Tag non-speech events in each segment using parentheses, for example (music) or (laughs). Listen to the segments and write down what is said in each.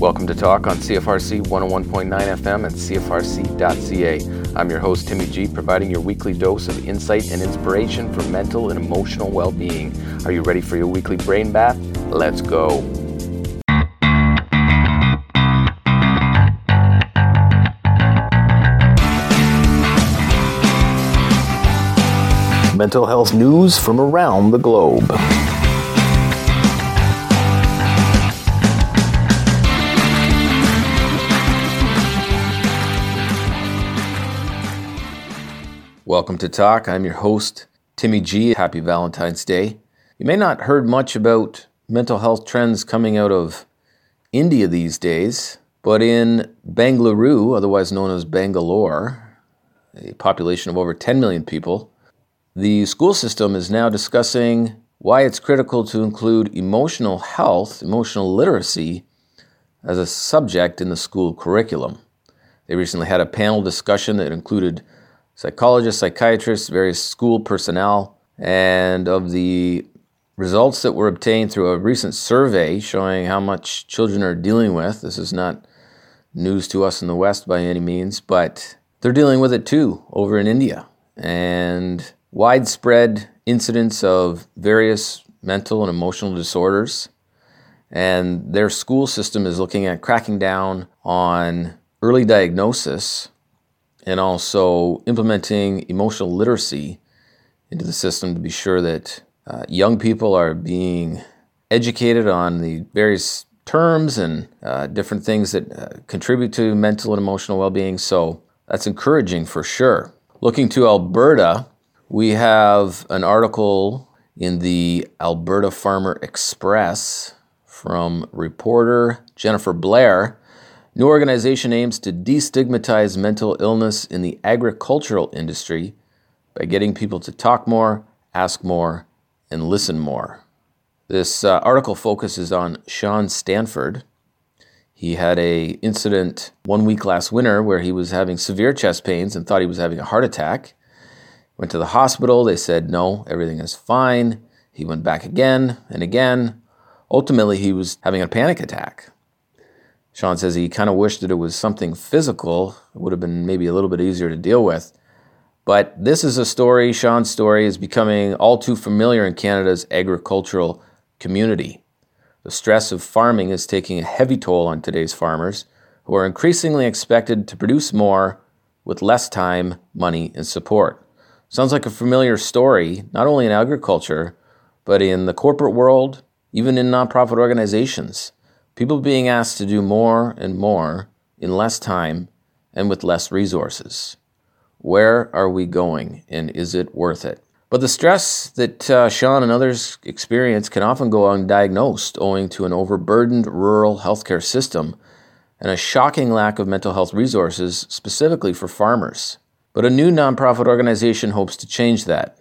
Welcome to Talk on CFRC 101.9 FM and CFRC.ca. I'm your host, Timmy G, providing your weekly dose of insight and inspiration for mental and emotional well being. Are you ready for your weekly brain bath? Let's go. Mental health news from around the globe. Welcome to Talk. I'm your host, Timmy G. Happy Valentine's Day. You may not heard much about mental health trends coming out of India these days, but in Bengaluru, otherwise known as Bangalore, a population of over 10 million people, the school system is now discussing why it's critical to include emotional health, emotional literacy, as a subject in the school curriculum. They recently had a panel discussion that included psychologists, psychiatrists, various school personnel, and of the results that were obtained through a recent survey showing how much children are dealing with. This is not news to us in the West by any means, but they're dealing with it too over in India. And widespread incidents of various mental and emotional disorders. And their school system is looking at cracking down on early diagnosis and also implementing emotional literacy into the system to be sure that uh, young people are being educated on the various terms and uh, different things that uh, contribute to mental and emotional well being. So that's encouraging for sure. Looking to Alberta, we have an article in the Alberta Farmer Express from reporter Jennifer Blair New organization aims to destigmatize mental illness in the agricultural industry by getting people to talk more, ask more, and listen more. This uh, article focuses on Sean Stanford. He had a incident one week last winter where he was having severe chest pains and thought he was having a heart attack. Went to the hospital. They said no, everything is fine. He went back again and again. Ultimately, he was having a panic attack. Sean says he kind of wished that it was something physical. It would have been maybe a little bit easier to deal with. But this is a story, Sean's story is becoming all too familiar in Canada's agricultural community. The stress of farming is taking a heavy toll on today's farmers, who are increasingly expected to produce more with less time, money, and support. Sounds like a familiar story, not only in agriculture, but in the corporate world, even in nonprofit organizations. People being asked to do more and more in less time and with less resources. Where are we going and is it worth it? But the stress that uh, Sean and others experience can often go undiagnosed owing to an overburdened rural healthcare system and a shocking lack of mental health resources specifically for farmers. But a new nonprofit organization hopes to change that.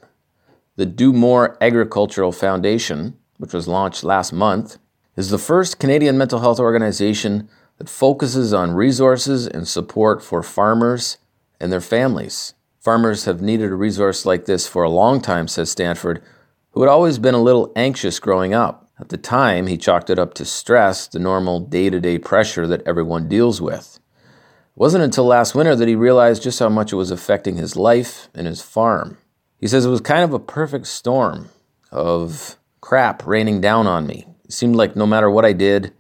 The Do More Agricultural Foundation, which was launched last month, is the first Canadian mental health organization that focuses on resources and support for farmers and their families. Farmers have needed a resource like this for a long time, says Stanford, who had always been a little anxious growing up. At the time, he chalked it up to stress, the normal day to day pressure that everyone deals with. It wasn't until last winter that he realized just how much it was affecting his life and his farm. He says it was kind of a perfect storm of crap raining down on me. It seemed like no matter what I did,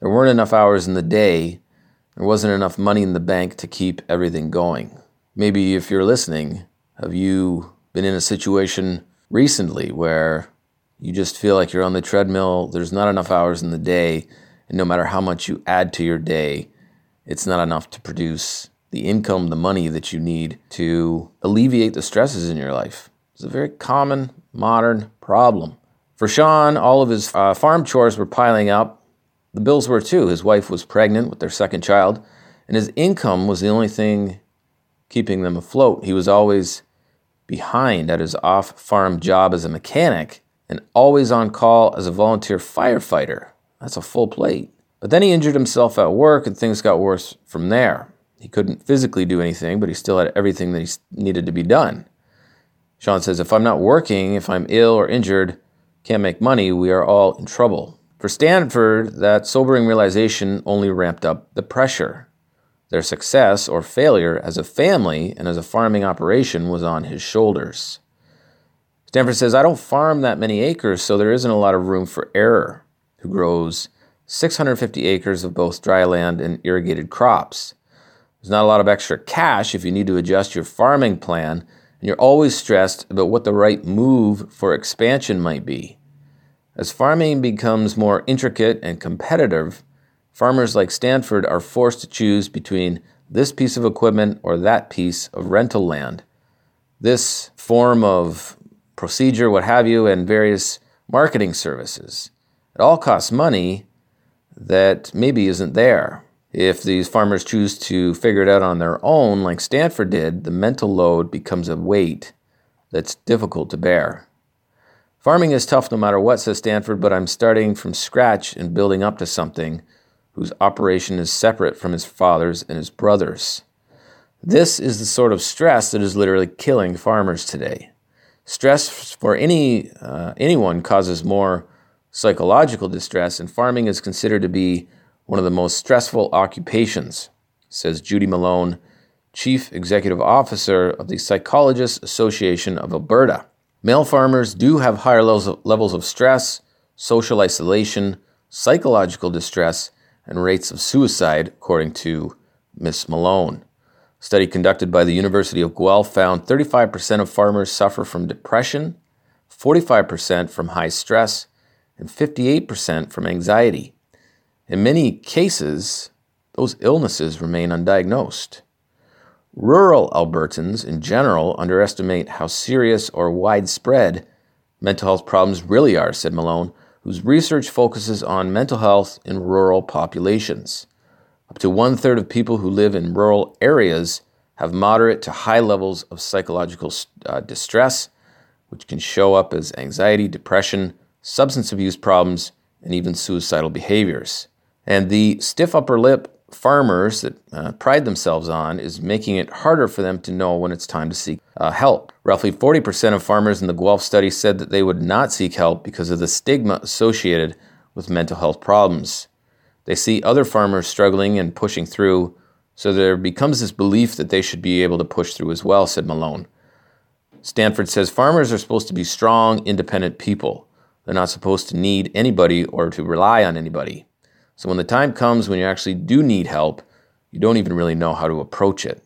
there weren't enough hours in the day, there wasn't enough money in the bank to keep everything going. Maybe if you're listening, have you been in a situation recently where you just feel like you're on the treadmill, there's not enough hours in the day, and no matter how much you add to your day, it's not enough to produce the income, the money that you need to alleviate the stresses in your life. It's a very common modern problem. For Sean, all of his uh, farm chores were piling up. The bills were too. His wife was pregnant with their second child, and his income was the only thing keeping them afloat. He was always behind at his off farm job as a mechanic and always on call as a volunteer firefighter. That's a full plate. But then he injured himself at work and things got worse from there. He couldn't physically do anything, but he still had everything that he needed to be done. Sean says, If I'm not working, if I'm ill or injured, can't make money, we are all in trouble. For Stanford, that sobering realization only ramped up the pressure. Their success or failure as a family and as a farming operation was on his shoulders. Stanford says, I don't farm that many acres, so there isn't a lot of room for error. Who grows 650 acres of both dry land and irrigated crops. There's not a lot of extra cash if you need to adjust your farming plan, you're always stressed about what the right move for expansion might be. As farming becomes more intricate and competitive, farmers like Stanford are forced to choose between this piece of equipment or that piece of rental land. This form of procedure, what have you, and various marketing services. It all costs money that maybe isn't there. If these farmers choose to figure it out on their own, like Stanford did, the mental load becomes a weight that's difficult to bear. Farming is tough no matter what, says Stanford, but I'm starting from scratch and building up to something whose operation is separate from his father's and his brother's. This is the sort of stress that is literally killing farmers today. Stress for any uh, anyone causes more psychological distress, and farming is considered to be one of the most stressful occupations, says Judy Malone, Chief Executive Officer of the Psychologists Association of Alberta. Male farmers do have higher levels of stress, social isolation, psychological distress, and rates of suicide, according to Ms. Malone. A study conducted by the University of Guelph found 35% of farmers suffer from depression, 45% from high stress, and 58% from anxiety. In many cases, those illnesses remain undiagnosed. Rural Albertans in general underestimate how serious or widespread mental health problems really are, said Malone, whose research focuses on mental health in rural populations. Up to one third of people who live in rural areas have moderate to high levels of psychological uh, distress, which can show up as anxiety, depression, substance abuse problems, and even suicidal behaviors. And the stiff upper lip farmers that uh, pride themselves on is making it harder for them to know when it's time to seek uh, help. Roughly 40% of farmers in the Guelph study said that they would not seek help because of the stigma associated with mental health problems. They see other farmers struggling and pushing through, so there becomes this belief that they should be able to push through as well, said Malone. Stanford says farmers are supposed to be strong, independent people. They're not supposed to need anybody or to rely on anybody. So when the time comes when you actually do need help, you don't even really know how to approach it.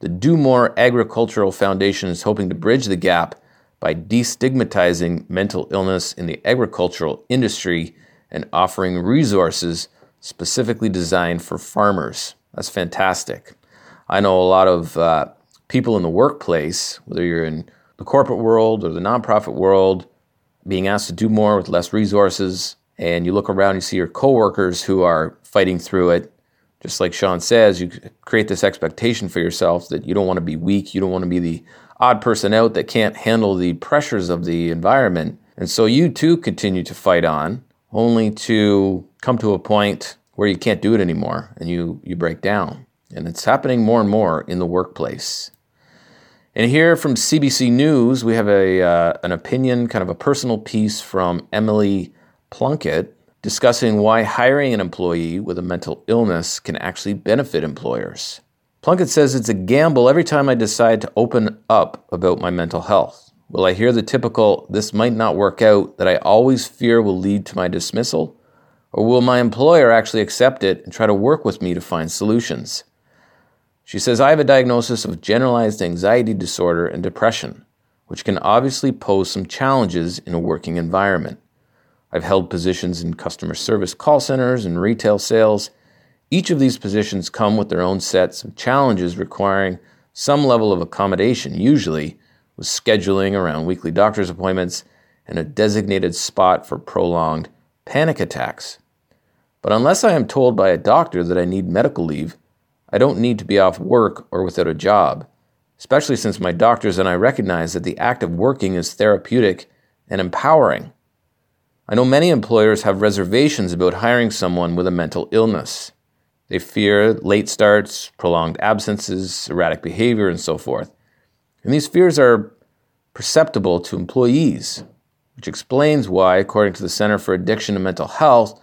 The Do More Agricultural Foundation is hoping to bridge the gap by destigmatizing mental illness in the agricultural industry and offering resources specifically designed for farmers. That's fantastic. I know a lot of uh, people in the workplace, whether you're in the corporate world or the nonprofit world, being asked to do more with less resources, and you look around, you see your coworkers who are fighting through it. Just like Sean says, you create this expectation for yourself that you don't want to be weak, you don't want to be the odd person out that can't handle the pressures of the environment. And so you too continue to fight on, only to come to a point where you can't do it anymore and you, you break down. And it's happening more and more in the workplace. And here from CBC News, we have a, uh, an opinion, kind of a personal piece from Emily Plunkett discussing why hiring an employee with a mental illness can actually benefit employers. Plunkett says it's a gamble every time I decide to open up about my mental health. Will I hear the typical, this might not work out, that I always fear will lead to my dismissal? Or will my employer actually accept it and try to work with me to find solutions? She says, I have a diagnosis of generalized anxiety disorder and depression, which can obviously pose some challenges in a working environment. I've held positions in customer service call centers and retail sales. Each of these positions come with their own sets of challenges requiring some level of accommodation, usually with scheduling around weekly doctor's appointments and a designated spot for prolonged panic attacks. But unless I am told by a doctor that I need medical leave, I don't need to be off work or without a job, especially since my doctors and I recognize that the act of working is therapeutic and empowering. I know many employers have reservations about hiring someone with a mental illness. They fear late starts, prolonged absences, erratic behavior, and so forth. And these fears are perceptible to employees. which explains why, according to the Center for Addiction and Mental Health,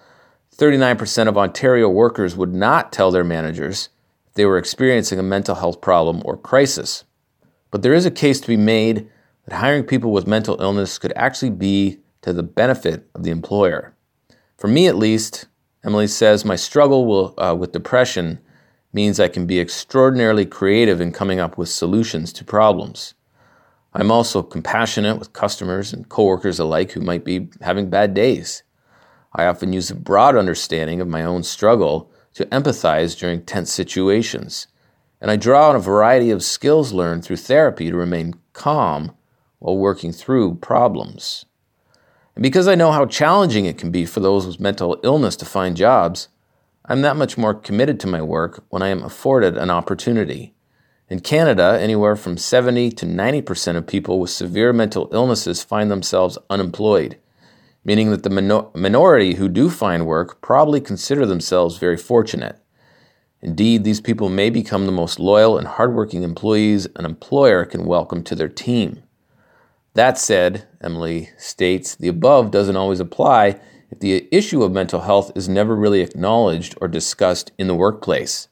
39% of Ontario workers would not tell their managers if they were experiencing a mental health problem or crisis. But there is a case to be made that hiring people with mental illness could actually be to the benefit of the employer. For me, at least, Emily says, my struggle will, uh, with depression means I can be extraordinarily creative in coming up with solutions to problems. I'm also compassionate with customers and coworkers alike who might be having bad days. I often use a broad understanding of my own struggle to empathize during tense situations, and I draw on a variety of skills learned through therapy to remain calm while working through problems. And because I know how challenging it can be for those with mental illness to find jobs, I'm that much more committed to my work when I am afforded an opportunity. In Canada, anywhere from 70 to 90% of people with severe mental illnesses find themselves unemployed, meaning that the minor- minority who do find work probably consider themselves very fortunate. Indeed, these people may become the most loyal and hardworking employees an employer can welcome to their team. That said, Emily states, the above doesn't always apply if the issue of mental health is never really acknowledged or discussed in the workplace.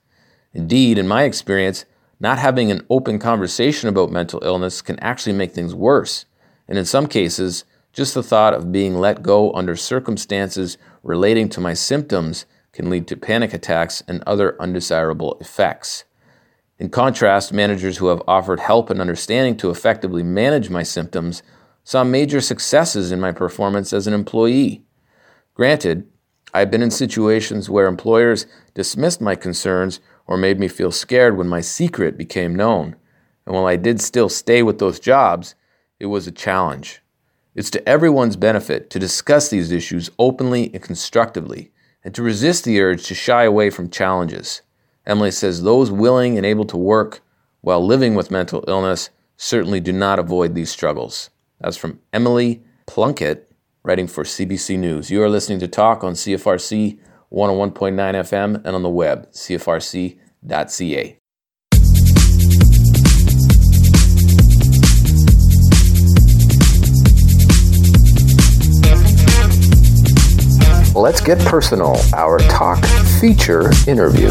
Indeed, in my experience, not having an open conversation about mental illness can actually make things worse. And in some cases, just the thought of being let go under circumstances relating to my symptoms can lead to panic attacks and other undesirable effects. In contrast, managers who have offered help and understanding to effectively manage my symptoms saw major successes in my performance as an employee. Granted, I've been in situations where employers dismissed my concerns or made me feel scared when my secret became known. And while I did still stay with those jobs, it was a challenge. It's to everyone's benefit to discuss these issues openly and constructively, and to resist the urge to shy away from challenges. Emily says those willing and able to work while living with mental illness certainly do not avoid these struggles. That's from Emily Plunkett writing for CBC News. You are listening to Talk on CFRC 101.9 FM and on the web, cfrc.ca. Let's get personal, our talk feature interview.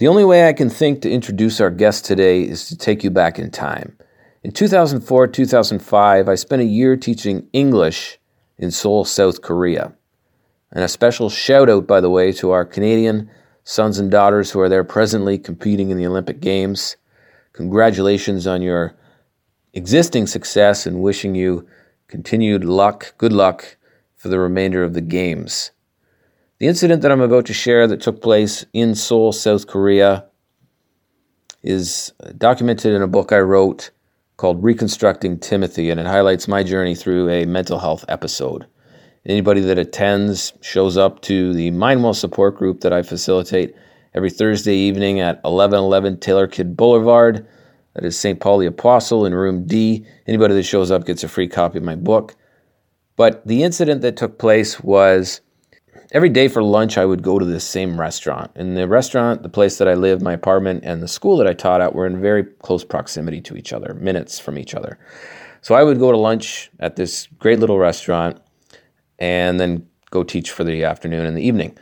The only way I can think to introduce our guest today is to take you back in time. In 2004 2005, I spent a year teaching English in Seoul, South Korea. And a special shout out, by the way, to our Canadian sons and daughters who are there presently competing in the Olympic Games. Congratulations on your existing success and wishing you continued luck, good luck for the remainder of the Games. The incident that I'm about to share that took place in Seoul, South Korea, is documented in a book I wrote called Reconstructing Timothy, and it highlights my journey through a mental health episode. Anybody that attends shows up to the Mindwell support group that I facilitate every Thursday evening at 1111 Taylor Kidd Boulevard. That is St. Paul the Apostle in room D. Anybody that shows up gets a free copy of my book. But the incident that took place was every day for lunch, I would go to this same restaurant. And the restaurant, the place that I lived, my apartment, and the school that I taught at were in very close proximity to each other, minutes from each other. So I would go to lunch at this great little restaurant and then go teach for the afternoon and the evening.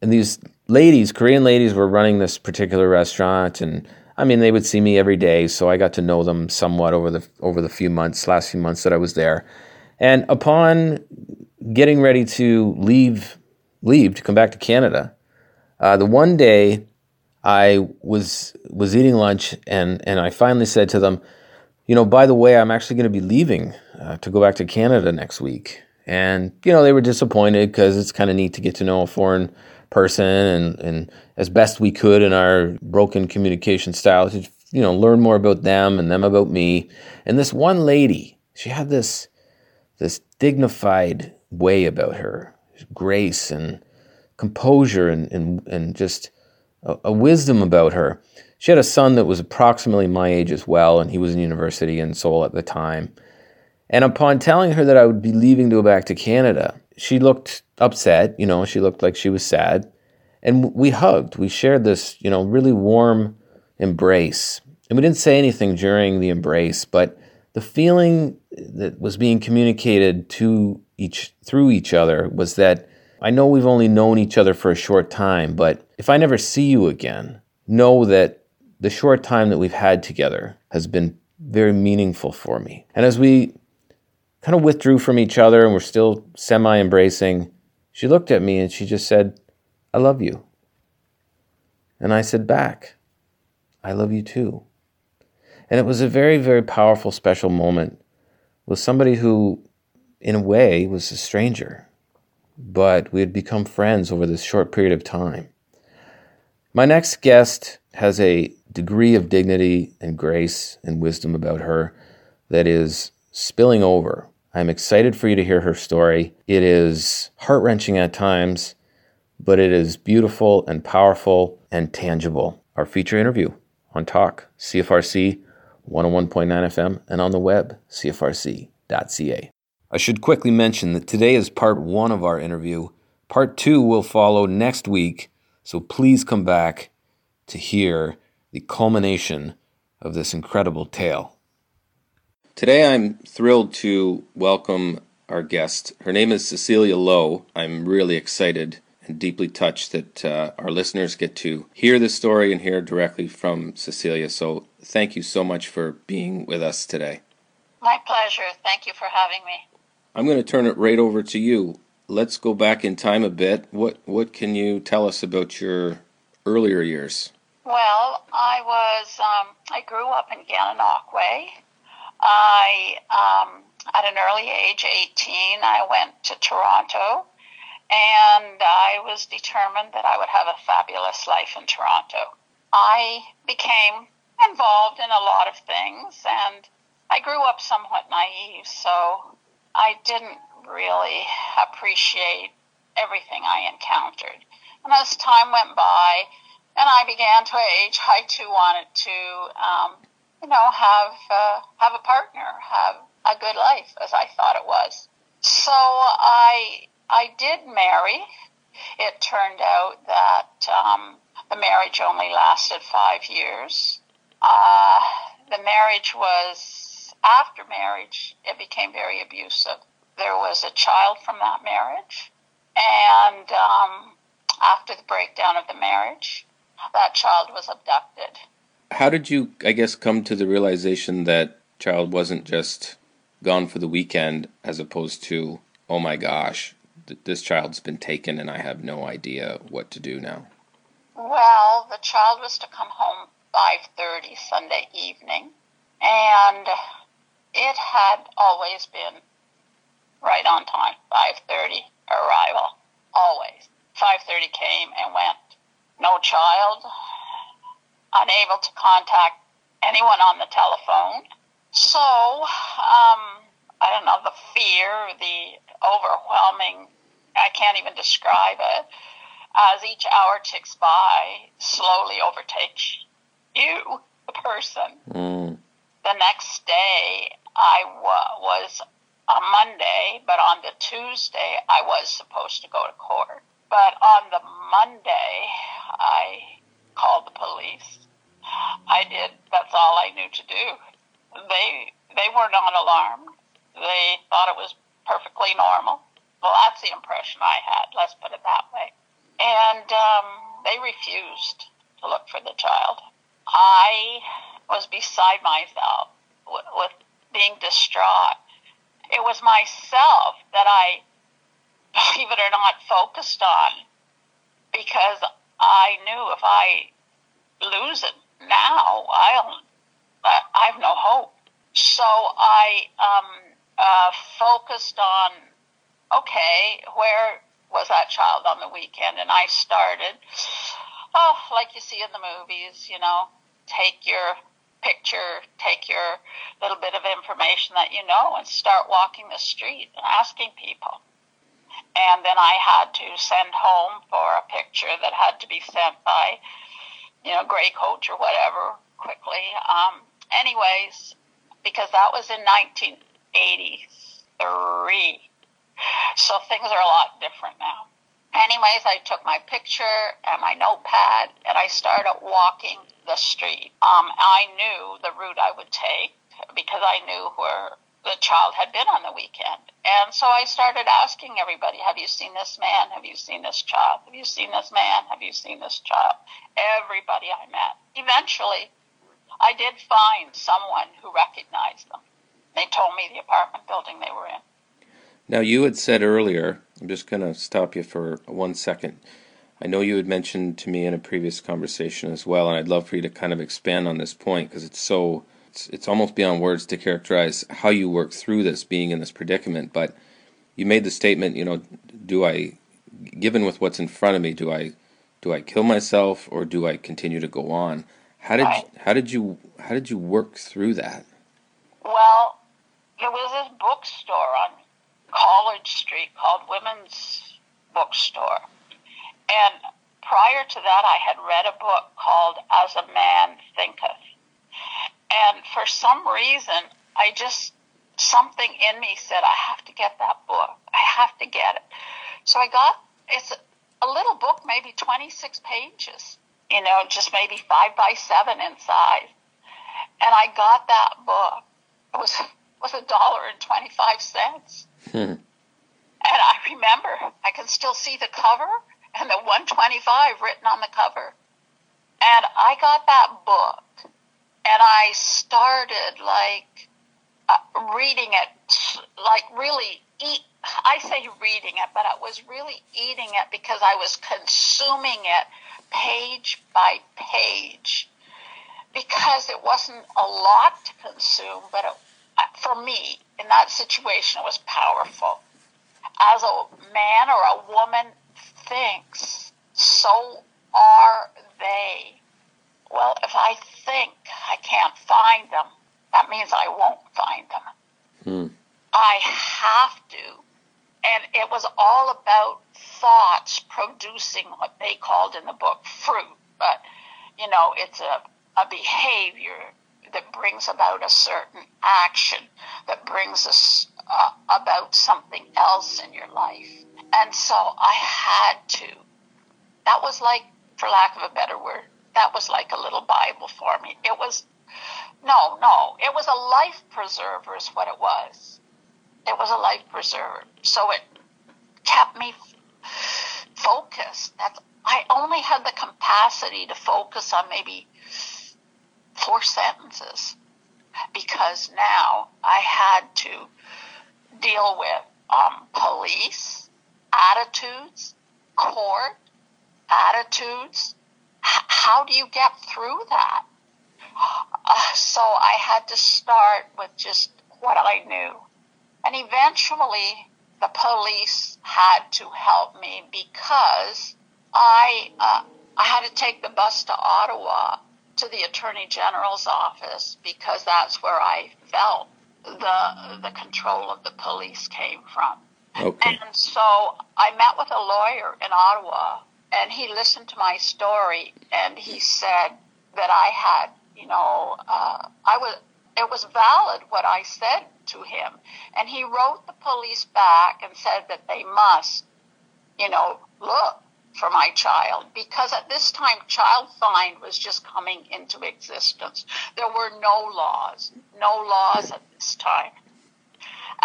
And these ladies, Korean ladies, were running this particular restaurant and I mean, they would see me every day, so I got to know them somewhat over the over the few months, last few months that I was there. And upon getting ready to leave leave to come back to Canada. Uh, the one day I was was eating lunch and and I finally said to them, you know, by the way, I'm actually going to be leaving uh, to go back to Canada next week. And you know, they were disappointed because it's kind of neat to get to know a foreign person and and as best we could in our broken communication style to you know learn more about them and them about me. And this one lady, she had this this dignified way about her grace and composure and, and, and just a, a wisdom about her. She had a son that was approximately my age as well, and he was in university in Seoul at the time. And upon telling her that I would be leaving to go back to Canada, she looked upset. You know, she looked like she was sad. And we hugged. We shared this, you know, really warm embrace. And we didn't say anything during the embrace, but the feeling that was being communicated to each through each other was that I know we've only known each other for a short time, but if I never see you again, know that the short time that we've had together has been very meaningful for me. And as we kind of withdrew from each other and we're still semi embracing, she looked at me and she just said, I love you. And I said back, I love you too. And it was a very, very powerful, special moment with somebody who, in a way, was a stranger, but we had become friends over this short period of time. My next guest has a degree of dignity and grace and wisdom about her that is spilling over. I'm excited for you to hear her story. It is heart wrenching at times, but it is beautiful and powerful and tangible. Our feature interview on Talk, CFRC 101.9 FM, and on the web, cfrc.ca. I should quickly mention that today is part one of our interview. Part two will follow next week, so please come back to hear the culmination of this incredible tale. Today I'm thrilled to welcome our guest. Her name is Cecilia Lowe. I'm really excited and deeply touched that uh, our listeners get to hear this story and hear directly from Cecilia. So thank you so much for being with us today. My pleasure. Thank you for having me. I'm going to turn it right over to you. Let's go back in time a bit. What what can you tell us about your earlier years? Well, I was um, I grew up in Gananoque. I um, at an early age, 18, I went to Toronto and I was determined that I would have a fabulous life in Toronto. I became involved in a lot of things, and I grew up somewhat naive, so I didn't really appreciate everything I encountered. And as time went by, and I began to age, I too wanted to, um, you know, have uh, have a partner, have a good life, as I thought it was. So I I did marry. It turned out that um, the marriage only lasted five years. Uh, the marriage was, after marriage, it became very abusive. There was a child from that marriage, and um, after the breakdown of the marriage, that child was abducted. How did you, I guess, come to the realization that child wasn't just gone for the weekend as opposed to, oh my gosh, this child's been taken and I have no idea what to do now? Well, the child was to come home 5:30 Sunday evening, and it had always been right on time, 5:30 arrival, always. 5:30 came and went. No child, unable to contact anyone on the telephone. So, um, I don't know, the fear, the overwhelming, I can't even describe it. As each hour ticks by, slowly overtakes you, the person. Mm. The next day, I wa- was a Monday, but on the Tuesday, I was supposed to go to court. But on the Monday, I called the police. I did. That's all I knew to do. They they were not alarmed. They thought it was perfectly normal. Well, that's the impression I had. Let's put it that way. And um, they refused to look for the child. I was beside myself with, with being distraught. It was myself that I, (laughs) believe it or not, focused on because I knew if I lose it now, I'll, I have no hope. So I um, uh, focused on, okay, where was that child on the weekend? And I started, oh, like you see in the movies, you know, take your picture, take your little bit of information that you know, and start walking the street and asking people. And then I had to send home for a picture that had to be sent by, you know, gray coach or whatever quickly. Um, anyways, because that was in 1983. So things are a lot different now. Anyways, I took my picture and my notepad and I started walking the street. Um, I knew the route I would take because I knew where the child had been on the weekend. And so I started asking everybody, have you seen this man? Have you seen this child? Have you seen this man? Have you seen this child? Everybody I met. Eventually, I did find someone who recognized them. They told me the apartment building they were in. Now, you had said earlier, I'm just going to stop you for one second. I know you had mentioned to me in a previous conversation as well, and I'd love for you to kind of expand on this point because it's so it's, it's almost beyond words to characterize how you work through this being in this predicament but you made the statement you know do i given with what's in front of me do i do i kill myself or do i continue to go on how did right. how did you how did you work through that well there was this bookstore on college street called women's bookstore and prior to that i had read a book called as a man thinketh and for some reason, I just, something in me said, I have to get that book. I have to get it. So I got, it's a little book, maybe 26 pages, you know, just maybe five by seven in size. And I got that book. It was, (laughs) was a dollar and 25 cents. Hmm. And I remember, I can still see the cover and the 125 written on the cover. And I got that book and I started like uh, reading it, like really eat. I say reading it, but I was really eating it because I was consuming it page by page because it wasn't a lot to consume, but it, for me in that situation it was powerful. As a man or a woman thinks, so are they. Well, if I think I can't find them, that means I won't find them. Hmm. I have to. And it was all about thoughts producing what they called in the book fruit. But, you know, it's a, a behavior that brings about a certain action, that brings us uh, about something else in your life. And so I had to. That was like, for lack of a better word, that was like a little Bible for me. It was, no, no, it was a life preserver, is what it was. It was a life preserver. So it kept me focused. That's, I only had the capacity to focus on maybe four sentences because now I had to deal with um, police, attitudes, court, attitudes, how do you get through that? Uh, so I had to start with just what I knew. And eventually the police had to help me because I, uh, I had to take the bus to Ottawa to the Attorney General's office because that's where I felt the, the control of the police came from. Okay. And so I met with a lawyer in Ottawa and he listened to my story and he said that I had, you know, uh, I was, it was valid what I said to him. And he wrote the police back and said that they must, you know, look for my child because at this time child find was just coming into existence. There were no laws, no laws at this time.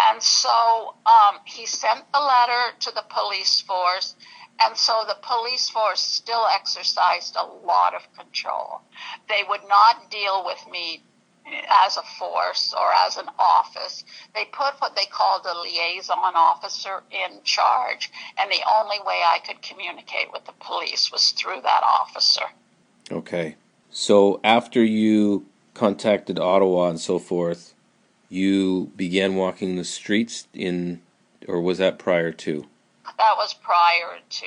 And so um, he sent the letter to the police force and so the police force still exercised a lot of control. They would not deal with me as a force or as an office. They put what they called a liaison officer in charge, and the only way I could communicate with the police was through that officer. Okay. So after you contacted Ottawa and so forth, you began walking the streets in, or was that prior to? that was prior to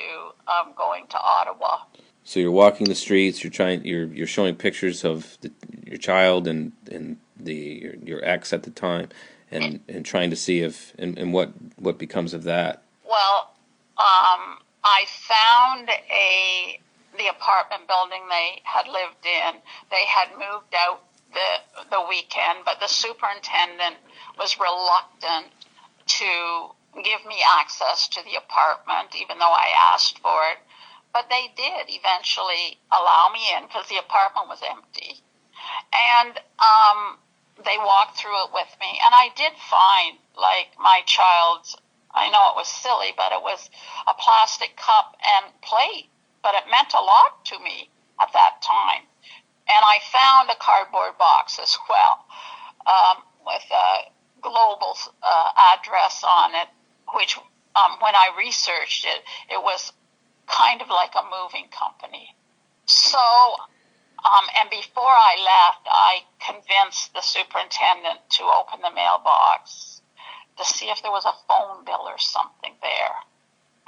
um, going to Ottawa. So you're walking the streets. You're trying. You're you're showing pictures of the, your child and and the your, your, ex at the time, and and trying to see if and, and what what becomes of that. Well, um, I found a the apartment building they had lived in. They had moved out the the weekend, but the superintendent was reluctant to give me access to the apartment, even though I asked for it. But they did eventually allow me in because the apartment was empty. And um, they walked through it with me. And I did find, like, my child's, I know it was silly, but it was a plastic cup and plate. But it meant a lot to me at that time. And I found a cardboard box (laughs) as well um, with a global uh, address on it, which um, when I researched it, it was kind of like a moving company. So, um, and before I left, I convinced the superintendent to open the mailbox to see if there was a phone bill or something there.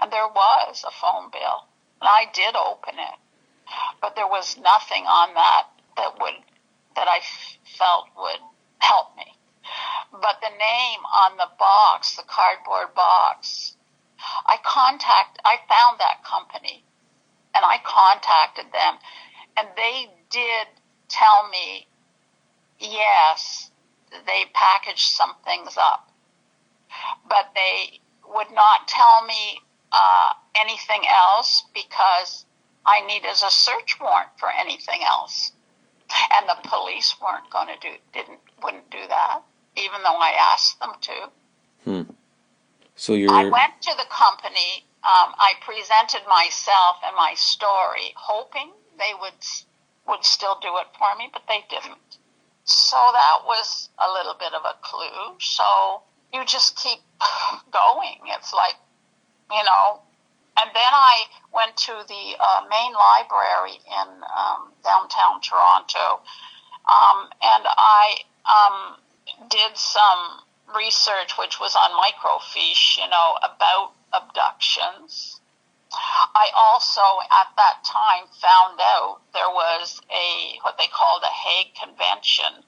And there was a phone bill. And I did open it. But there was nothing on that that would, that I felt would help me. But the name on the box, the cardboard box, I contact, I found that company and I contacted them and they did tell me, yes, they packaged some things up, but they would not tell me uh, anything else because I needed a search warrant for anything else, and the police weren't going to do didn't wouldn't do that even though I asked them to. Hmm. So you're. I went to the company. Um, I presented myself and my story, hoping they would would still do it for me, but they didn't. So that was a little bit of a clue. So you just keep (sighs) going. It's like, you know. And then I went to the uh, main library in um, downtown Toronto, um, and I um, did some research, which was on microfiche, you know, about abductions. I also, at that time, found out there was a what they called a Hague Convention,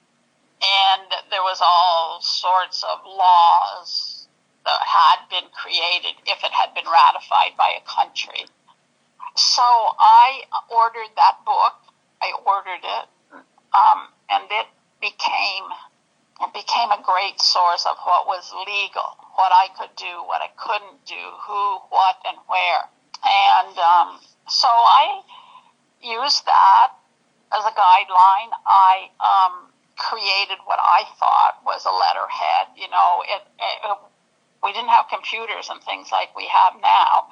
and there was all sorts of laws that had been created if it had been ratified by a country. So I ordered that book. I ordered it, um, and it became it became a great source of what was legal, what I could do, what I couldn't do, who, what, and where. And um, so I used that as a guideline. I um, created what I thought was a letterhead. You know, it, it, we didn't have computers and things like we have now.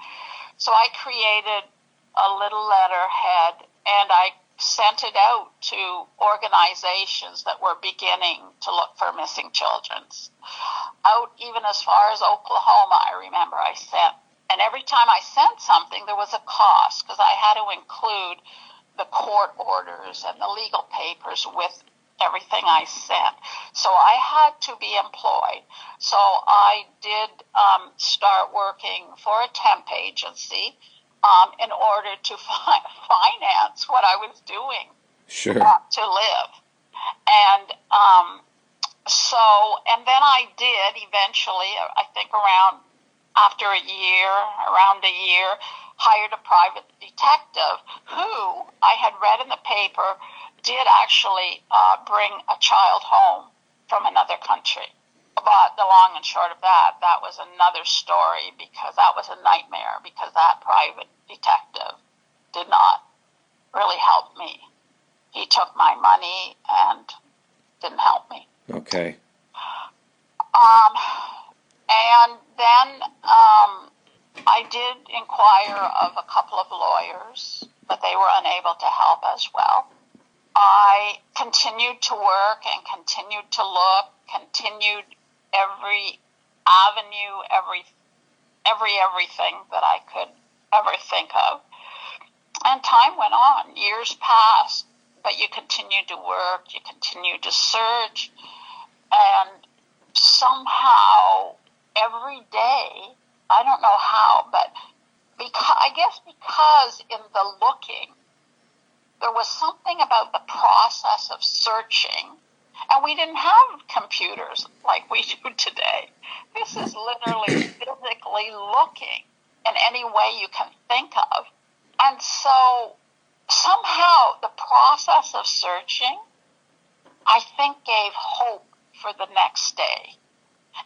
So I created a little letterhead and I sent it out to organizations that were beginning to look for missing children. Out even as far as Oklahoma, I remember I sent. And every time I sent something, there was a cost because I had to include the court orders and the legal papers with everything I sent. So I had to be employed. So I did um, start working for a temp agency um, in order to (laughs) fi- finance what I was doing sure. uh, to live. And um, so, and then I did eventually, I think around after a year, around a year, hired a private detective who I had read in the paper did actually uh, bring a child home from another country. But the long and short of that, that was another story because that was a nightmare because that private detective did not really help me. He took my money and didn't help me. Okay. Um, and then um, I did inquire of a couple of lawyers, but they were unable to help as well. I continued to work and continued to look, continued every avenue, every every everything that I could ever think of. And time went on, years passed, but you continued to work, you continued to search, and somehow every day, I don't know how, but because I guess because in the looking, there was something about the process of searching and we didn't have computers like we (laughs) do today. This is literally (clears throat) physically looking in any way you can think of. And so somehow the process of searching, I think, gave hope for the next day.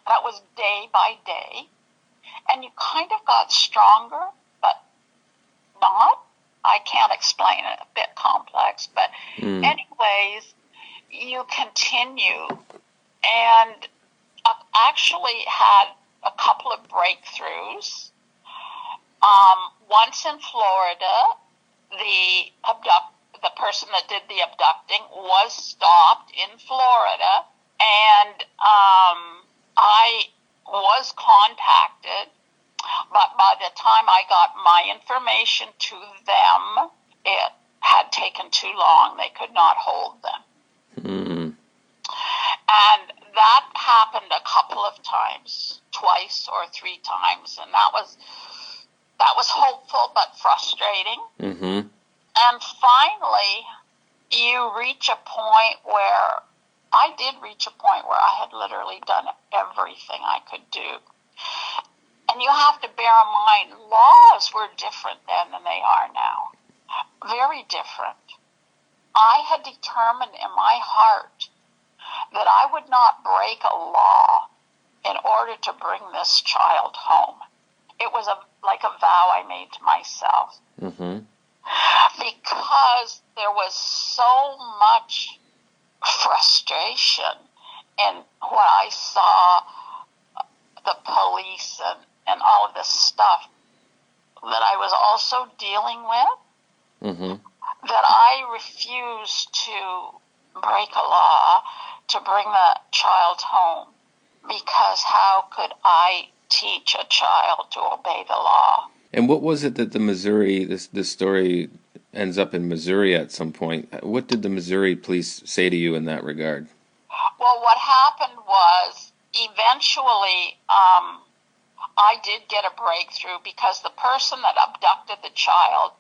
That was day by day. And you kind of got stronger, but not. I can't explain it, a bit complex. But, mm. anyways, you continue and I've actually had a couple of breakthroughs. Um, once in Florida, the abduct the person that did the abducting was stopped in Florida, and um, I was contacted, but by the time I got my information to them, it had taken too long. They could not hold them. Mm. And that happened a couple of times, twice or three times, and that was that was hopeful but frustrating. Mm-hmm. And finally, you reach a point where I did reach a point where I had literally done everything I could do. And you have to bear in mind, laws were different then than they are now. Very different. I had determined in my heart that I would not break a law in order to bring this child home. It was a like a vow I made to myself. Mm-hmm. Because there was so much frustration and what I saw the police and, and all of this stuff that I was also dealing with mm-hmm. that I refused to break a law to bring the child home because how could I teach a child to obey the law? And what was it that the Missouri this this story ends up in Missouri at some point? What did the Missouri police say to you in that regard? Well, what happened was eventually um, I did get a breakthrough because the person that abducted the child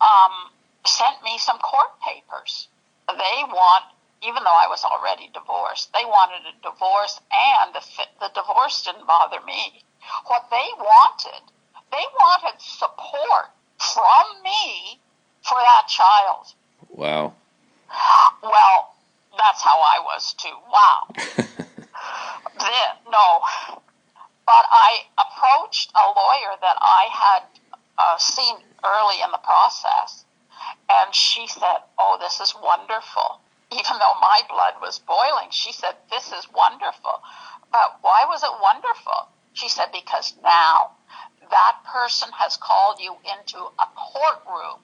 um, sent me some court papers. They want, even though I was already divorced, they wanted a divorce, and the, the divorce didn't bother me. What they wanted they wanted support from me for that child. Wow. Well, that's how I was too. Wow. (laughs) then, no. But I approached a lawyer that I had uh, seen early in the process, and she said, Oh, this is wonderful. Even though my blood was boiling, she said, This is wonderful. But why was it wonderful? She said, Because now that person has called you into a courtroom.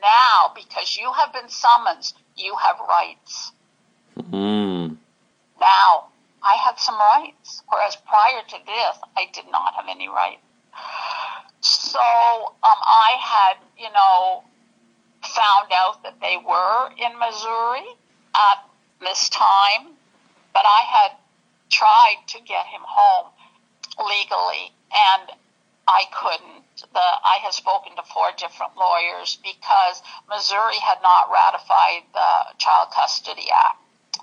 Now, because you have been summoned, you have rights. Mm. Now, I had some rights, whereas prior to this, I did not have any rights. So um, I had, you know, found out that they were in Missouri at this time, but I had tried to get him home legally, and I couldn't. The, I have spoken to four different lawyers because Missouri had not ratified the Child Custody Act.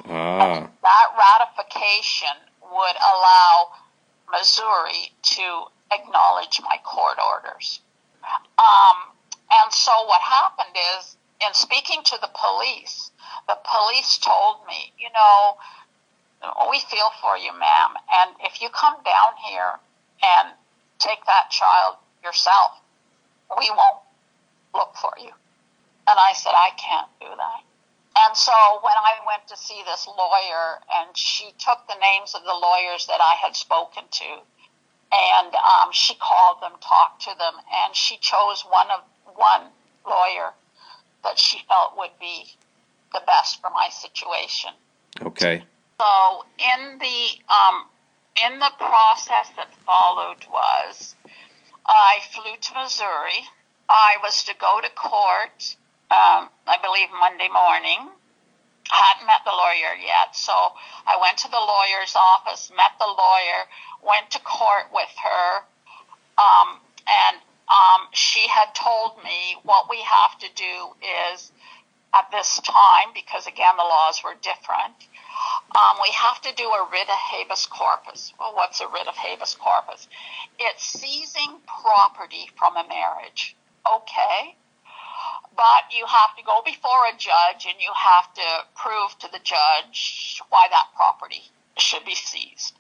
Ah. That ratification would allow Missouri to acknowledge my court orders. Um, and so what happened is, in speaking to the police, the police told me, you know, we feel for you, ma'am, and if you come down here and take that child yourself. We won't look for you. And I said, I can't do that. And so when I went to see this lawyer, and she took the names of the lawyers that I had spoken to, and um, she called them, talked to them, and she chose one of one lawyer that she felt would be the best for my situation. Okay. So in the um, in the process that followed was I flew to Missouri. I was to go to court, um, I believe Monday morning. I hadn't met the lawyer yet, so I went to the lawyer's office, met the lawyer, went to court with her, um, and um, she had told me what we have to do is at this time, because again, the laws were different, um, we have to do a writ of habeas corpus. Well, what's a writ of habeas corpus? It's seizing property from a marriage. Okay. But you have to go before a judge and you have to prove to the judge why that property should be seized.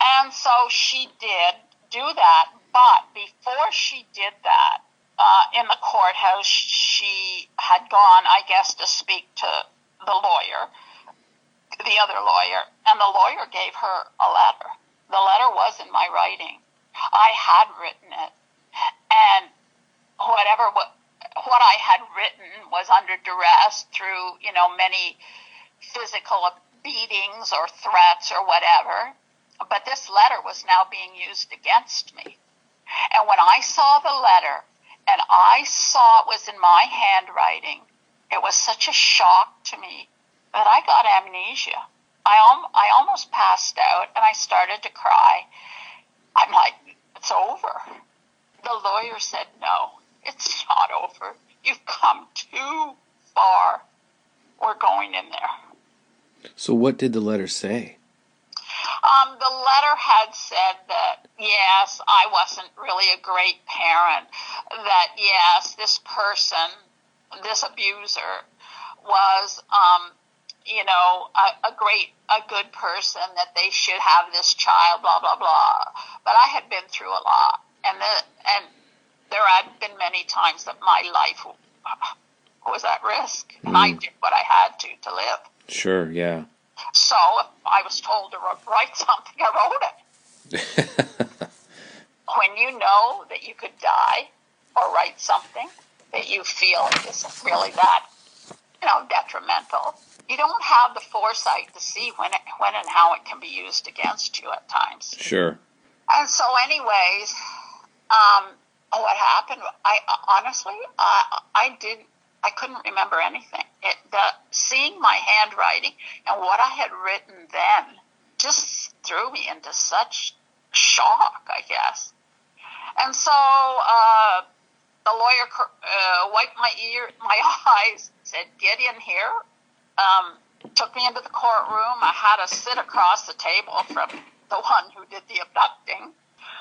And so she did do that. But before she did that, uh, in the courthouse, she had gone, I guess, to speak to the lawyer the other lawyer, and the lawyer gave her a letter. The letter was in my writing. I had written it, and whatever what, what I had written was under duress through you know many physical beatings or threats or whatever. But this letter was now being used against me. And when I saw the letter and I saw it was in my handwriting, it was such a shock to me that I got amnesia. I, al- I almost passed out and I started to cry. I'm like, it's over. The lawyer said, no, it's not over. You've come too far. We're going in there. So, what did the letter say? Um, the letter had said that, yes, I wasn't really a great parent. That, yes, this person, this abuser, was um, you know, a, a great, a good person, that they should have this child, blah, blah, blah. But I had been through a lot. And, the, and there had been many times that my life was at risk. And mm. I did what I had to to live. Sure, yeah. So if I was told to write (laughs) something, I wrote it. (laughs) when you know that you could die or write something that you feel isn't really that, you know, detrimental, you don't have the foresight to see when it, when and how it can be used against you at times. Sure. And so, anyways, um, what happened? I honestly, I I did I couldn't remember anything. It the seeing my handwriting and what I had written then just threw me into such shock, I guess. And so uh, the lawyer uh, wiped my ear, my (laughs) eyes, said, "Get in here." um, took me into the courtroom. I had to sit across the table from the (laughs) one who did the abducting.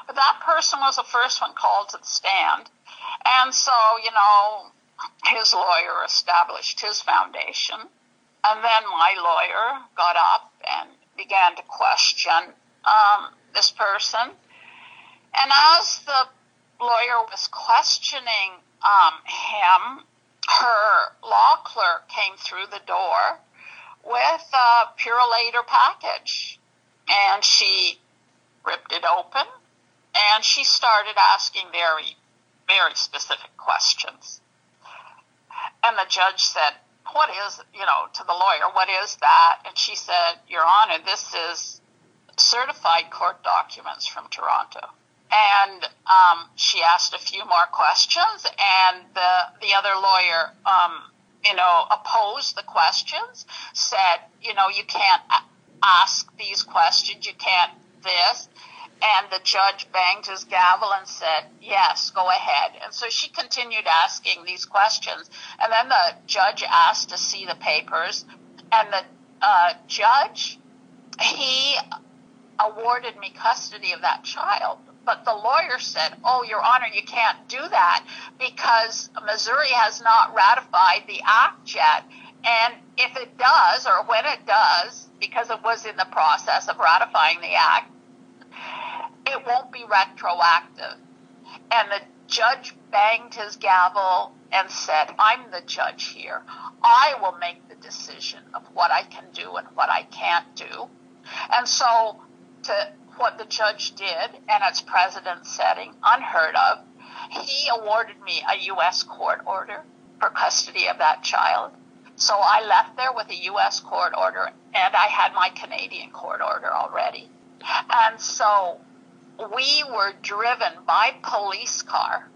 But that person was the first one called to the stand. And so, you know, his lawyer established his foundation. And then my lawyer got up and began to question um, this person. And as the lawyer was questioning um, him, her law clerk came through the door with a Purolator package. And she ripped it open and she started asking very, very specific questions. And the judge said, What is, you know, to the lawyer, what is that? And she said, Your Honor, this is certified court documents from Toronto and um, she asked a few more questions, and the the other lawyer, um, you know, opposed the questions, said, you know, you can't ask these questions, you can't this. And the judge banged his gavel and said, Yes, go ahead. And so she continued asking these questions. And then the judge asked to see the papers. And the uh, judge, he awarded me custody of that child but the lawyer said, Oh, Your Honor, you can't do that because Missouri has not ratified the act yet. And if it does, or when it does, because it was in the process of ratifying the act, it won't be retroactive. And the judge banged his gavel and said, I'm the judge here. I will make the decision of what I can do and what I can't do. And so to what the judge did and its precedent setting, unheard of. He awarded me a U.S. court order for custody of that child. So I left there with a U.S. court order, and I had my Canadian court order already. And so we were driven by police car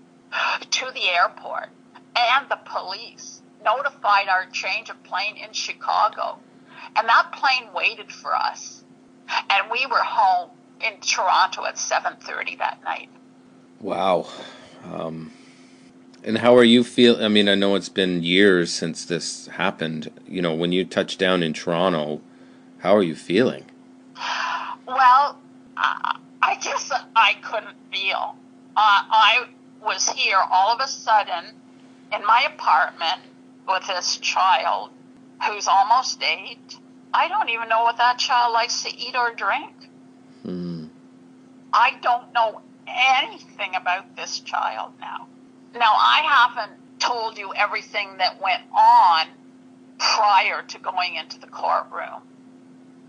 to the airport, and the police notified our change of plane in Chicago. And that plane waited for us, and we were home in Toronto at 7:30 that night. Wow. Um, And how are you feel? I mean, I know it's been years since this happened. You know, when you touched down in Toronto, how are you feeling? Well, I, I just I couldn't feel. Uh, I was here all of a sudden in my apartment with this child who's almost eight. I don't even know what that child likes to eat or drink. Hmm. I don't know anything about this child now. Now, I haven't told you everything that went on prior to going into the courtroom.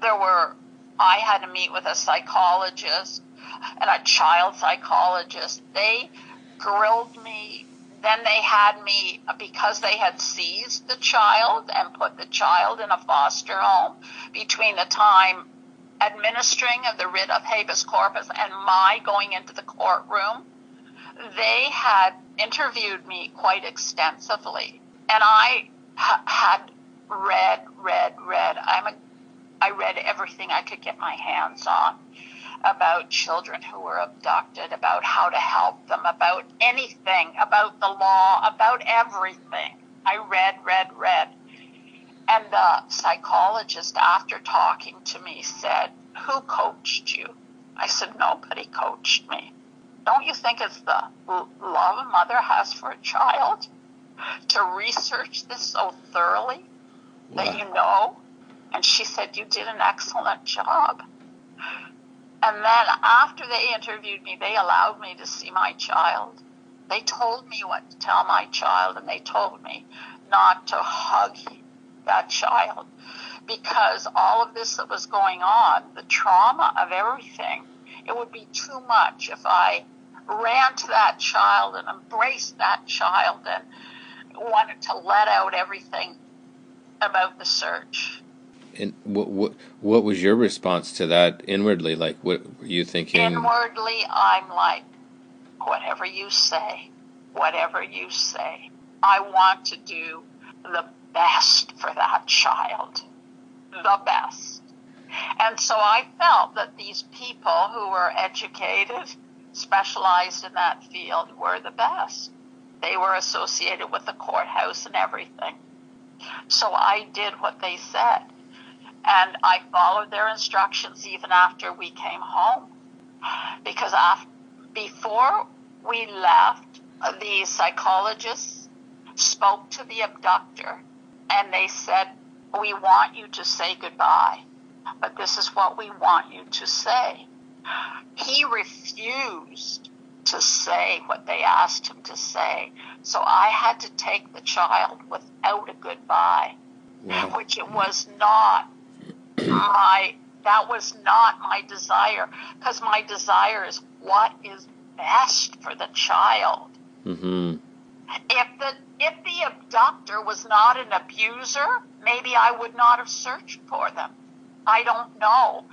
There were, I had to meet with a psychologist and a child psychologist. They grilled me. Then they had me because they had seized the child and put the child in a foster home between the time administering of the writ of habeas corpus and my going into the courtroom. They had interviewed me quite extensively, and I ha- had read, read, read. I'm a, I read everything I could get my hands on about children who were abducted, about how to help them, about anything, about the law, about everything. I read, read, read. And the psychologist, after talking to me, said, Who coached you? I said, Nobody coached me. Don't you think it's the love a mother has for a child to research this so thoroughly that you know? And she said, You did an excellent job. And then after they interviewed me, they allowed me to see my child. They told me what to tell my child, and they told me not to hug that child because all of this that was going on, the trauma of everything, it would be too much if I ran to that child and embraced that child and wanted to let out everything about the search. And what what what was your response to that inwardly? Like, what were you thinking? Inwardly, I'm like, whatever you say, whatever you say. I want to do the best for that child, the best. And so I felt that these people who were educated, specialized in that field, were the best. They were associated with the courthouse and everything. So I did what they said. And I followed their instructions even after we came home. Because after, before we left, the psychologists spoke to the abductor and they said, We want you to say goodbye, but this is what we want you to say. He refused to say what they asked him to say. So I had to take the child without a goodbye, which it was not my that was not my desire because my desire is what is best for the child. Mm-hmm. If the if the abductor was not an abuser, maybe I would not have searched for them. I don't know,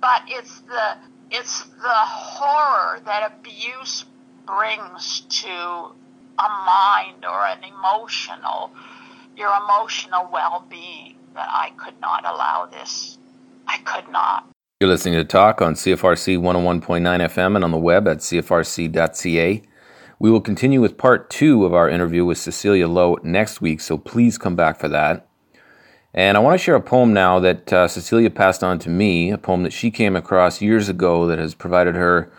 but it's the it's the horror that abuse brings to a mind or an emotional your emotional well-being that I could not allow this. I could not. You're listening to Talk on CFRC 101.9 FM and on the web at cfrc.ca. We will continue with part two of our interview with Cecilia Lowe next week, so please come back for that. And I want to share a poem now that uh, Cecilia passed on to me, a poem that she came across years ago that has provided her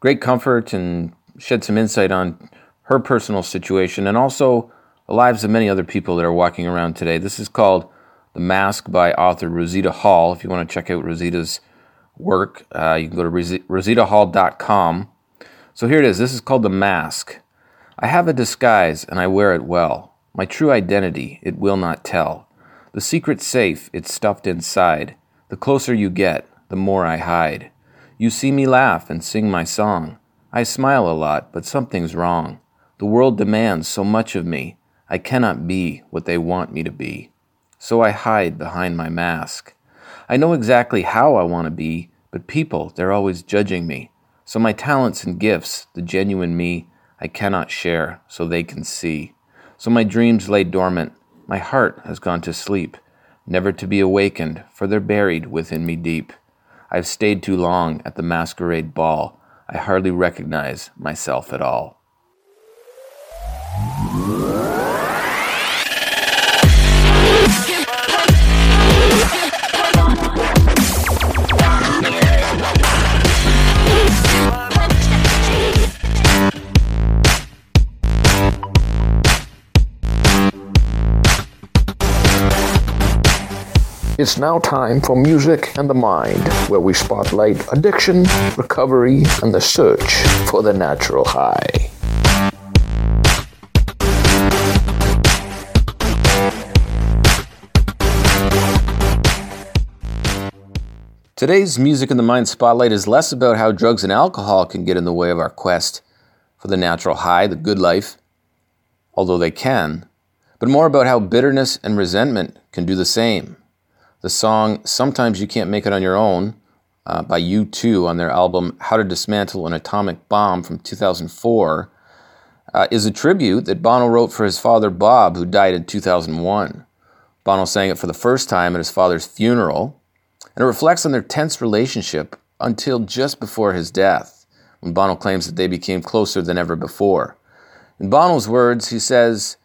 great comfort and shed some insight on her personal situation and also the lives of many other people that are walking around today. This is called the Mask by author Rosita Hall. If you want to check out Rosita's work, uh, you can go to rositahall.com. So here it is. This is called The Mask. I have a disguise and I wear it well. My true identity it will not tell. The secret safe it's stuffed inside. The closer you get, the more I hide. You see me laugh and sing my song. I smile a lot, but something's wrong. The world demands so much of me. I cannot be what they want me to be so I hide behind my mask. I know exactly how I want to be, but people, they're always judging me. So my talents and gifts, the genuine me, I cannot share so they can see. So my dreams lay dormant, my heart has gone to sleep, never to be awakened, for they're buried within me deep. I've stayed too long at the masquerade ball, I hardly recognize myself at all. It's now time for Music and the Mind, where we spotlight addiction, recovery, and the search for the natural high. Today's Music in the Mind spotlight is less about how drugs and alcohol can get in the way of our quest for the natural high, the good life, although they can, but more about how bitterness and resentment can do the same. The song Sometimes You Can't Make It on Your Own uh, by U2 on their album How to Dismantle an Atomic Bomb from 2004 uh, is a tribute that Bono wrote for his father Bob, who died in 2001. Bono sang it for the first time at his father's funeral, and it reflects on their tense relationship until just before his death, when Bono claims that they became closer than ever before. In Bono's words, he says,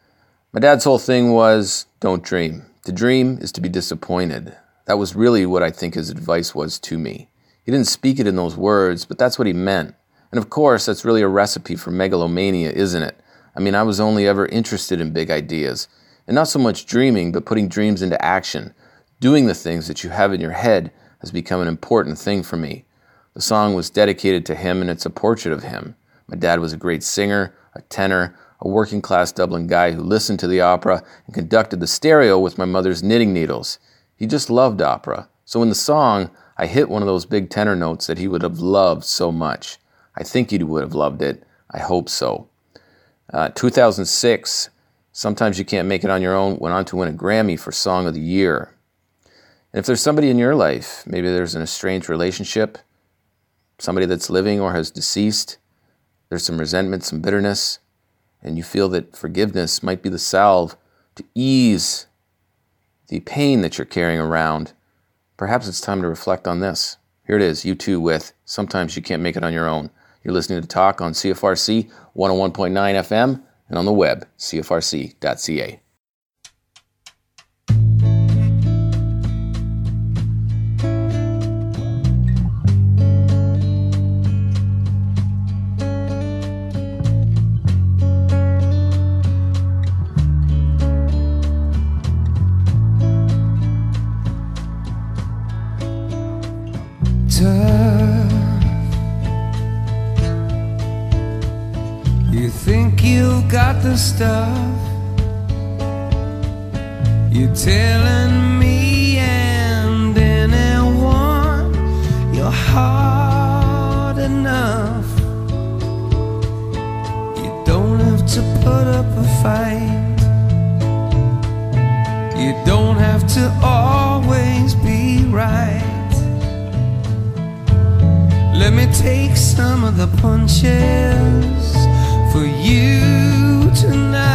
My dad's whole thing was don't dream. To dream is to be disappointed. That was really what I think his advice was to me. He didn't speak it in those words, but that's what he meant. And of course, that's really a recipe for megalomania, isn't it? I mean, I was only ever interested in big ideas, and not so much dreaming, but putting dreams into action. Doing the things that you have in your head has become an important thing for me. The song was dedicated to him, and it's a portrait of him. My dad was a great singer, a tenor, a working class Dublin guy who listened to the opera and conducted the stereo with my mother's knitting needles. He just loved opera. So in the song, I hit one of those big tenor notes that he would have loved so much. I think he would have loved it. I hope so. Uh, 2006, Sometimes You Can't Make It on Your Own, went on to win a Grammy for Song of the Year. And if there's somebody in your life, maybe there's an estranged relationship, somebody that's living or has deceased, there's some resentment, some bitterness, and you feel that forgiveness might be the salve to ease the pain that you're carrying around, perhaps it's time to reflect on this. Here it is, U2 with Sometimes You Can't Make It on Your Own. You're listening to Talk on CFRC 101.9 FM and on the web, cfrc.ca. the stuff. You're telling me and anyone you're hard enough. You don't have to put up a fight. You don't have to always be right let me take some of the punches for you tonight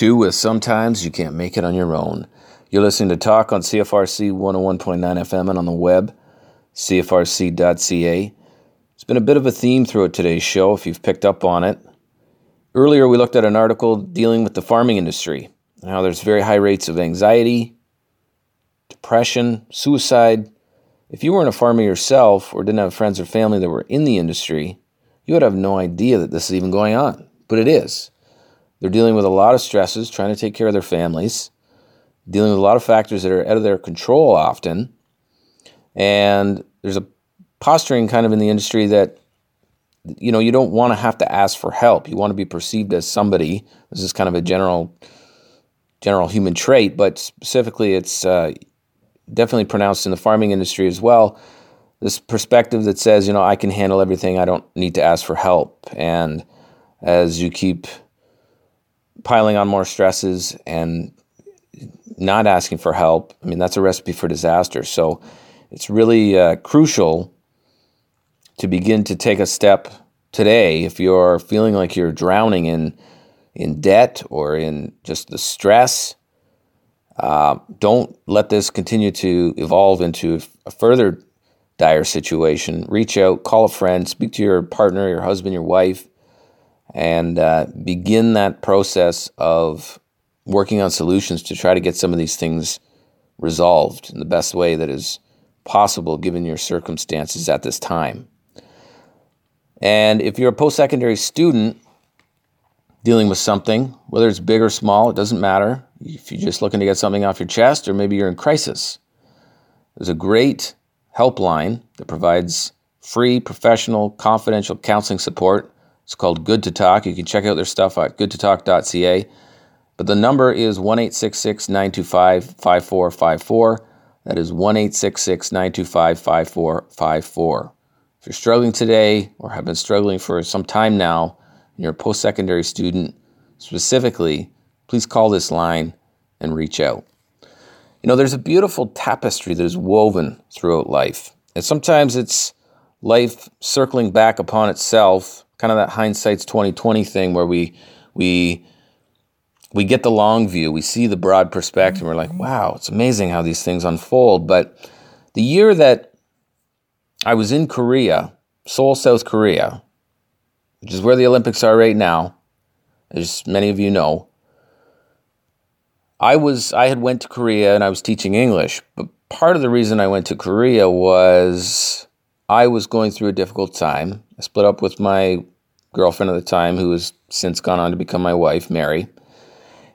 too, with sometimes you can't make it on your own. You're listening to Talk on CFRC 101.9 FM and on the web, cfrc.ca. It's been a bit of a theme throughout today's show, if you've picked up on it. Earlier, we looked at an article dealing with the farming industry and how there's very high rates of anxiety, depression, suicide. If you weren't a farmer yourself or didn't have friends or family that were in the industry, you would have no idea that this is even going on. But it is. They're dealing with a lot of stresses, trying to take care of their families, dealing with a lot of factors that are out of their control often. And there's a posturing kind of in the industry that you know you don't want to have to ask for help. You want to be perceived as somebody. This is kind of a general general human trait, but specifically, it's uh, definitely pronounced in the farming industry as well. This perspective that says, you know, I can handle everything. I don't need to ask for help. And as you keep piling on more stresses and not asking for help, I mean, that's a recipe for disaster. So it's really uh, crucial to begin to take a step today if you're feeling like you're drowning in in debt or in just the stress. Uh, don't let this continue to evolve into a further dire situation. Reach out, call a friend, speak to your partner, your husband, your wife, and uh, begin that process of working on solutions to try to get some of these things resolved in the best way that is possible given your circumstances at this time. And if you're a post secondary student dealing with something, whether it's big or small, it doesn't matter. If you're just looking to get something off your chest, or maybe you're in crisis, there's a great helpline that provides free, professional, confidential counseling support it's called Good to Talk. You can check out their stuff at goodtotalk.ca. But the number is 1 925 5454. That is 1 925 5454. If you're struggling today or have been struggling for some time now, and you're a post secondary student specifically, please call this line and reach out. You know, there's a beautiful tapestry that is woven throughout life. And sometimes it's life circling back upon itself kind of that hindsight's 2020 thing where we we we get the long view, we see the broad perspective, and we're like, wow, it's amazing how these things unfold. But the year that I was in Korea, Seoul, South Korea, which is where the Olympics are right now, as many of you know, I was I had went to Korea and I was teaching English, but part of the reason I went to Korea was I was going through a difficult time. I split up with my girlfriend at the time, who has since gone on to become my wife, Mary.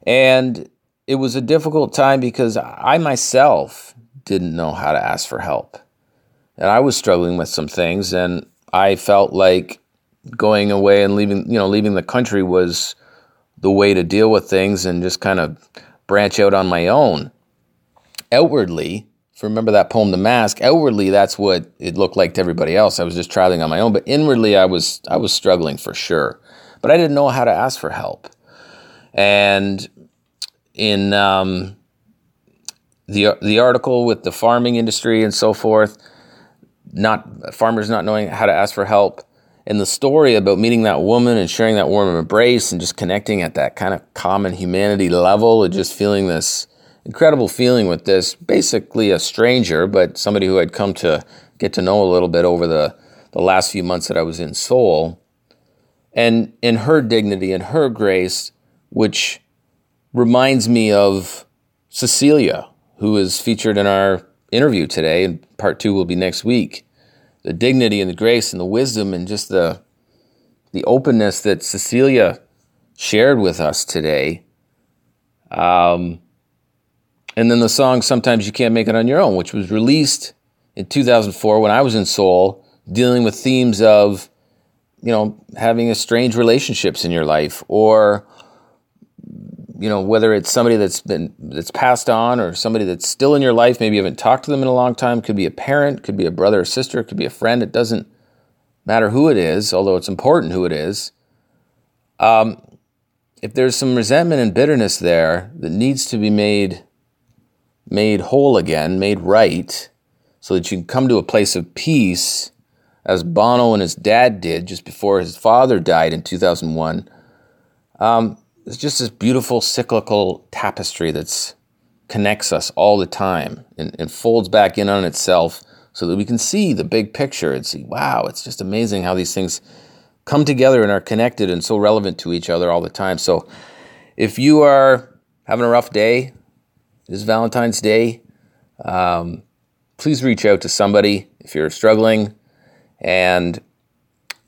And it was a difficult time because I myself didn't know how to ask for help. And I was struggling with some things, and I felt like going away and leaving, you know, leaving the country was the way to deal with things and just kind of branch out on my own. Outwardly, if you remember that poem, The Mask, outwardly that's what it looked like to everybody else. I was just traveling on my own, but inwardly I was I was struggling for sure. But I didn't know how to ask for help. And in um, the the article with the farming industry and so forth, not farmers not knowing how to ask for help, and the story about meeting that woman and sharing that warm embrace and just connecting at that kind of common humanity level and just feeling this incredible feeling with this basically a stranger, but somebody who had come to get to know a little bit over the, the last few months that I was in Seoul. And in her dignity and her grace, which reminds me of Cecilia, who is featured in our interview today, and part two will be next week. The dignity and the grace and the wisdom and just the the openness that Cecilia shared with us today um, and then the song Sometimes You Can't Make It on Your Own, which was released in 2004 when I was in Seoul, dealing with themes of, you know, having strange relationships in your life or, you know, whether it's somebody that's been, that's passed on or somebody that's still in your life, maybe you haven't talked to them in a long time, could be a parent, could be a brother or sister, could be a friend. It doesn't matter who it is, although it's important who it is. Um, if there's some resentment and bitterness there that needs to be made made whole again, made right, so that you can come to a place of peace, as Bono and his dad did just before his father died in 2001. Um, it's just this beautiful cyclical tapestry that's connects us all the time and, and folds back in on itself so that we can see the big picture and see, wow, it's just amazing how these things come together and are connected and so relevant to each other all the time. So if you are having a rough day, this Valentine's Day, um, please reach out to somebody if you're struggling. And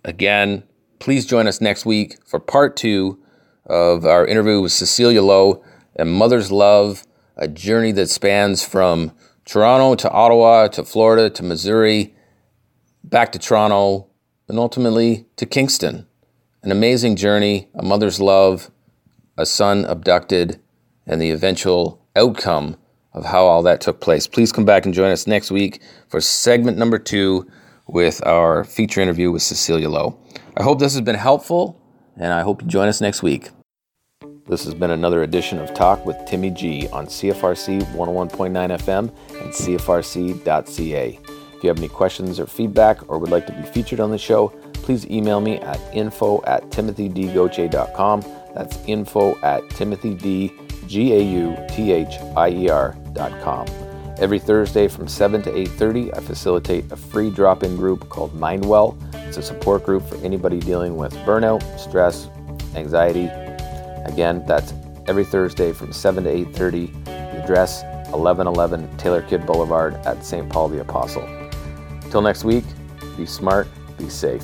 again, please join us next week for part two of our interview with Cecilia Lowe and Mother's Love, a journey that spans from Toronto to Ottawa to Florida to Missouri, back to Toronto, and ultimately to Kingston. An amazing journey, a mother's love, a son abducted, and the eventual outcome of how all that took place. Please come back and join us next week for segment number two with our feature interview with Cecilia Lowe. I hope this has been helpful, and I hope you join us next week. This has been another edition of Talk with Timmy G on CFRC 101.9 FM and CFRC.ca. If you have any questions or feedback or would like to be featured on the show, please email me at info at timothydgauthier.com. That's info at timothydgauthier.com. Every Thursday from 7 to 8.30, I facilitate a free drop-in group called Mindwell. It's a support group for anybody dealing with burnout, stress, anxiety, Again, that's every Thursday from 7 to 8.30. The address, 1111 Taylor Kidd Boulevard at St. Paul the Apostle. Till next week, be smart, be safe.